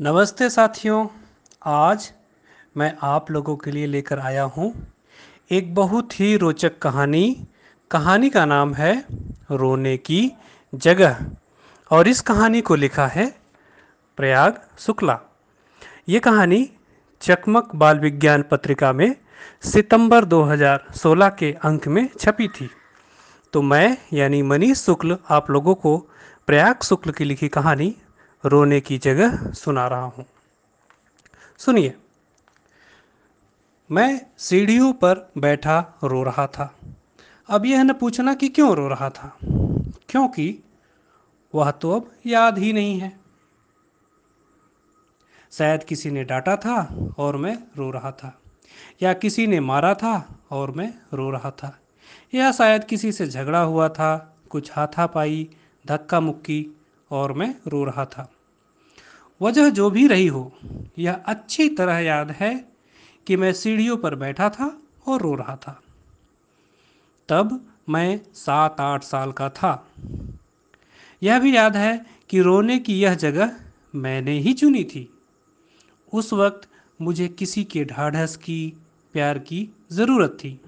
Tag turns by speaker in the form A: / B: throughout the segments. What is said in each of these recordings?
A: नमस्ते साथियों। आज मैं आप लोगों के लिए लेकर आया हूँ एक बहुत ही रोचक कहानी। कहानी का नाम है रोने की जगह और इस कहानी को लिखा है प्रयाग शुक्ला। ये कहानी चकमक बाल विज्ञान पत्रिका में सितंबर 2016 के अंक में छपी थी। तो मैं यानी मनीष शुक्ल आप लोगों को प्रयाग शुक्ल की लिखी कहानी रोने की जगह सुना रहा हूँ। सुनिए, मैं सीढ़ियों पर बैठा रो रहा था। अब यह न पूछना कि क्यों रो रहा था, क्योंकि वह तो अब याद ही नहीं है। शायद किसी ने डांटा था और मैं रो रहा था, या किसी ने मारा था और मैं रो रहा था, या शायद किसी से झगड़ा हुआ था, कुछ हाथापाई धक्का मुक्की और मैं रो रहा था। वजह जो भी रही हो, यह अच्छी तरह याद है कि मैं सीढ़ियों पर बैठा था और रो रहा था। तब मैं सात आठ साल का था। यह भी याद है कि रोने की यह जगह मैंने ही चुनी थी। उस वक्त मुझे किसी के ढाढ़स की, प्यार की ज़रूरत थी।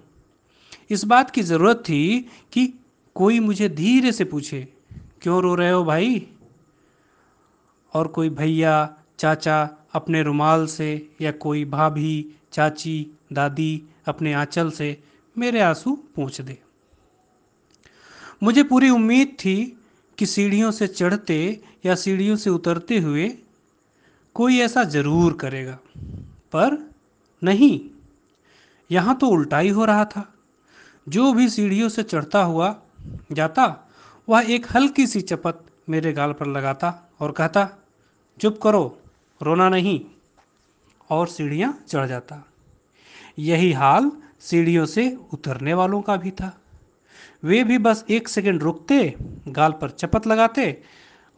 A: इस बात की ज़रूरत थी कि कोई मुझे धीरे से पूछे, क्यों रो रहे हो भाई? और कोई भैया, चाचा अपने रुमाल से या कोई भाभी, चाची, दादी अपने आंचल से मेरे आँसू पूछ दे। मुझे पूरी उम्मीद थी कि सीढ़ियों से चढ़ते या सीढ़ियों से उतरते हुए कोई ऐसा ज़रूर करेगा, पर नहीं, यहाँ तो उल्टा ही हो रहा था। जो भी सीढ़ियों से चढ़ता हुआ जाता, वह एक हल्की सी चपत मेरे गाल पर लगाता और कहता चुप करो, रोना नहीं, और सीढ़ियाँ चढ़ जाता। यही हाल सीढ़ियों से उतरने वालों का भी था। वे भी बस एक सेकंड रुकते, गाल पर चपत लगाते,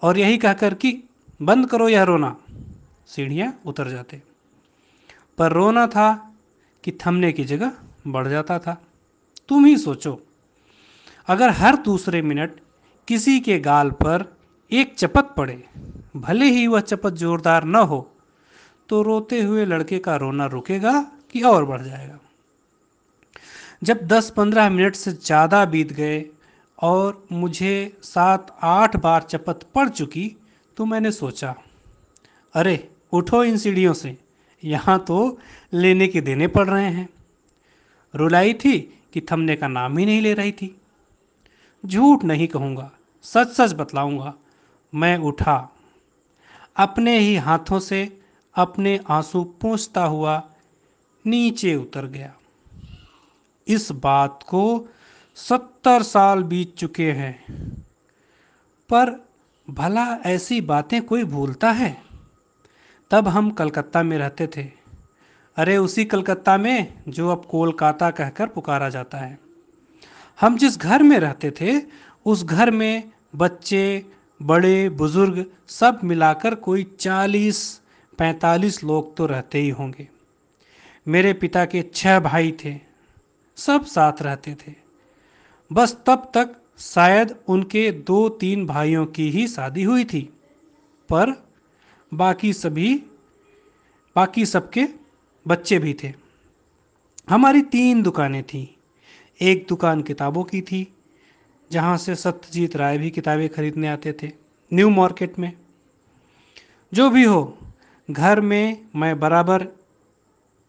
A: और यही कहकर कि, बंद करो यह रोना। सीढ़ियाँ उतर जाते। पर रोना था कि थमने की जगह बढ़ जाता था। तुम ही सोचो, अगर हर दूसरे मिनट किसी के गाल पर एक चपत पड़े भले ही वह चपत जोरदार न हो तो रोते हुए लड़के का रोना रुकेगा कि और बढ़ जाएगा। जब 10-15 मिनट से ज़्यादा बीत गए और मुझे सात आठ बार चपत पड़ चुकी तो मैंने सोचा, अरे, उठो इन सीढ़ियों से, यहाँ तो लेने के देने पड़ रहे हैं। रुलाई थी कि थमने का नाम ही नहीं ले रही थी। झूठ नहीं कहूँगा सच सच बतलाऊँगा, मैं उठा अपने ही हाथों से अपने आँसू पूछता हुआ नीचे उतर गया। इस बात को सत्तर साल बीत चुके हैं, पर भला ऐसी बातें कोई भूलता है? तब हम कलकत्ता में रहते थे। अरे, उसी कलकत्ता में जो अब कोलकाता कहकर पुकारा जाता है। हम जिस घर में रहते थे, उस घर में बच्चे बड़े, बुज़ुर्ग सब मिलाकर कोई चालीस, पैंतालीस लोग तो रहते ही होंगे। मेरे पिता के छह भाई थे, सब साथ रहते थे। बस तब तक शायद उनके दो तीन भाइयों की ही शादी हुई थी, पर बाकी सभी, बाकी सबके बच्चे भी थे। हमारी तीन दुकानें थीं। एक दुकान किताबों की थी जहाँ से सत्यजीत राय भी किताबें खरीदने आते थे, न्यू मार्केट में। जो भी हो, घर में मैं बराबर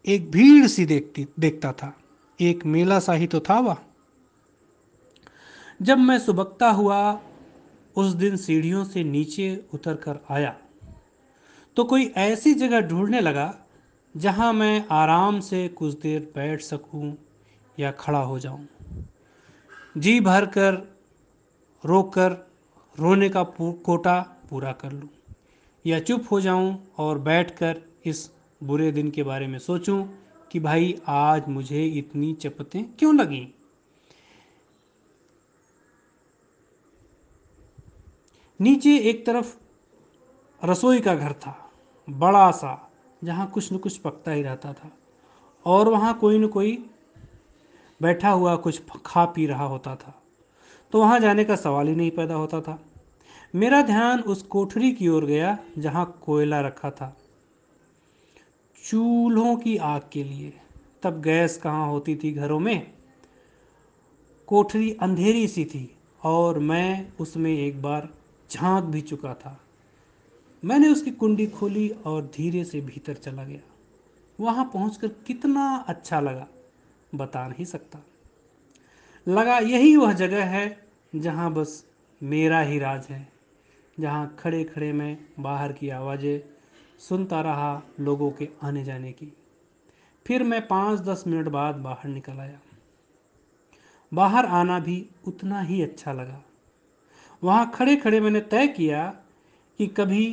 A: एक भीड़ सी देखती, देखता था। एक मेला सा ही तो था वह। जब मैं सुबकता हुआ उस दिन सीढ़ियों से नीचे उतर कर आया तो कोई ऐसी जगह ढूँढने लगा, जहाँ मैं आराम से कुछ देर बैठ सकूँ या खड़ा हो जाऊँ। जी भर कर रोक कर रोने का कोटा पूरा कर लूँ। या चुप हो जाऊँ और बैठकर इस बुरे दिन के बारे में सोचूं कि भाई आज मुझे इतनी चपतें क्यों लगी? नीचे एक तरफ़ रसोई का घर था, बड़ा सा, जहाँ कुछ न कुछ पकता ही रहता था। और वहाँ कोई न कोई बैठा हुआ कुछ खा पी रहा होता था। तो वहाँ जाने का सवाल ही नहीं पैदा होता था। मेरा ध्यान उस कोठरी की ओर गया जहाँ कोयला रखा था। चूल्हों की आग के लिए। तब गैस कहाँ होती थी घरों में? कोठरी अंधेरी सी थी और मैं उसमें एक बार झाँक भी चुका था। मैंने उसकी कुंडी खोली और धीरे से भीतर चला गया। वहाँ पहुंचकर कितना अच्छा लगा, बता नहीं सकता। लगा यही वह जगह है जहाँ बस मेरा ही राज है, जहाँ खड़े खड़े मैं बाहर की आवाज़ें सुनता रहा लोगों के आने जाने की। फिर मैं पाँच दस मिनट बाद बाहर निकल आया। बाहर आना भी उतना ही अच्छा लगा। वहाँ खड़े खड़े मैंने तय किया कि कभी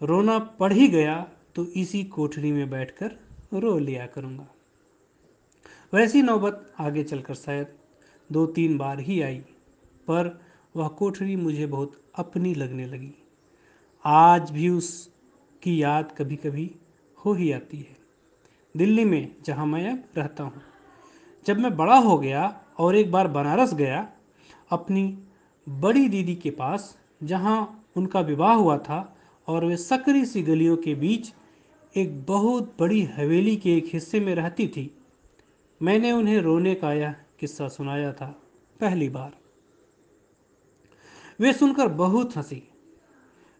A: रोना पड़ ही गया तो इसी कोठरी में बैठकर रो लिया करूँगा। वैसी नौबत आगे चलकर शायद दो तीन बार ही आई, पर वह कोठरी मुझे बहुत अपनी लगने लगी। आज भी उसकी याद कभी कभी हो ही आती है। दिल्ली में जहाँ मैं अब रहता हूँ, जब मैं बड़ा हो गया और एक बार बनारस गया, अपनी बड़ी दीदी के पास, जहाँ उनका विवाह हुआ था और वे सकरी सी गलियों के बीच एक बहुत बड़ी हवेली के एक हिस्से में रहती थी, मैंने उन्हें रोने का यह किस्सा सुनाया था पहली बार। वे सुनकर बहुत हँसी।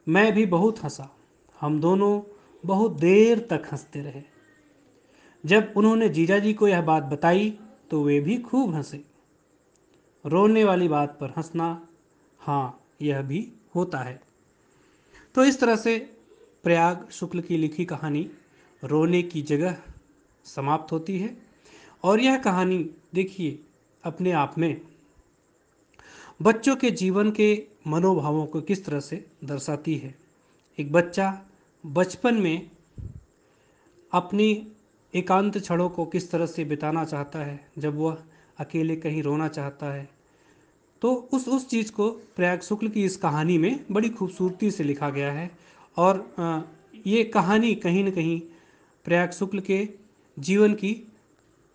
A: मैं भी बहुत हंसा। हम दोनों बहुत देर तक हँसते रहे। जब उन्होंने जीजा जी को यह बात बताई तो वे भी खूब हंसे। रोने वाली बात पर हंसना हाँ यह भी होता है। तो इस तरह से प्रयाग शुक्ल की लिखी कहानी रोने की जगह समाप्त होती है। और यह कहानी, देखिए अपने आप में बच्चों के जीवन के मनोभावों को किस तरह से दर्शाती है? एक बच्चा बचपन में अपनी एकांत क्षणों को किस तरह से बिताना चाहता है? जब वह अकेले कहीं रोना चाहता है तो उस उस चीज़ को प्रयाग शुक्ल की इस कहानी में बड़ी खूबसूरती से लिखा गया है। और ये कहानी कहीं न कहीं प्रयाग शुक्ल के जीवन की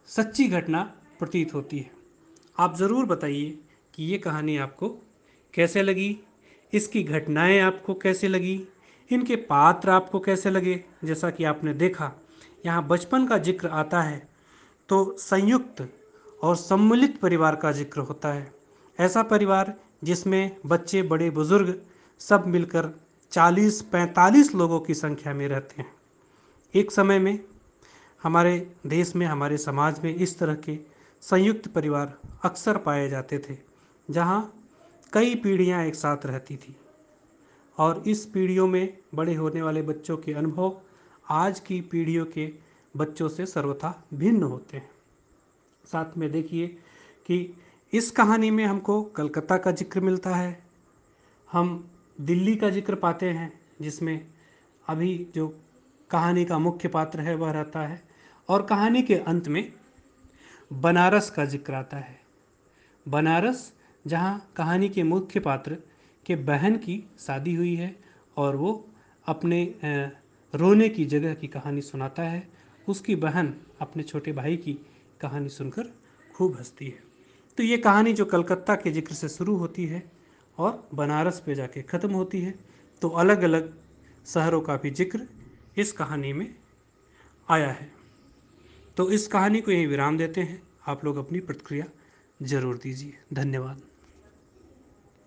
A: सच्ची घटना प्रतीत होती है। आप ज़रूर बताइए कि ये कहानी आपको कैसे लगी, इसकी घटनाएँ आपको कैसे लगी, इनके पात्र आपको कैसे लगे, जैसा कि आपने देखा। यहाँ बचपन का ज़िक्र आता है तो संयुक्त और सम्मिलित परिवार का ज़िक्र होता है। ऐसा परिवार जिसमें बच्चे, बड़े, बुज़ुर्ग सब मिलकर 40-45 लोगों की संख्या में रहते हैं। एक समय में हमारे देश में, हमारे समाज में इस तरह के संयुक्त परिवार अक्सर पाए जाते थे, जहाँ कई पीढ़ियाँ एक साथ रहती थी। और इस पीढ़ियों में बड़े होने वाले बच्चों के अनुभव आज की पीढ़ियों के बच्चों से सर्वथा भिन्न होते हैं। साथ में देखिए कि इस कहानी में हमको कलकत्ता का ज़िक्र मिलता है। हम दिल्ली का ज़िक्र पाते हैं, जिसमें अभी जो कहानी का मुख्य पात्र है, वह रहता है। और कहानी के अंत में बनारस का ज़िक्र आता है। बनारस, जहाँ कहानी के मुख्य पात्र के बहन की शादी हुई है और वो अपने रोने की जगह की कहानी सुनाता है, उसकी बहन अपने छोटे भाई की कहानी सुनकर खूब हंसती है। तो ये कहानी जो कलकत्ता के ज़िक्र से शुरू होती है और बनारस पे जाके ख़त्म होती है तो अलग अलग शहरों का भी ज़िक्र इस कहानी में आया है। तो इस कहानी को यहीं विराम देते हैं। आप लोग अपनी प्रतिक्रिया ज़रूर दीजिए। धन्यवाद।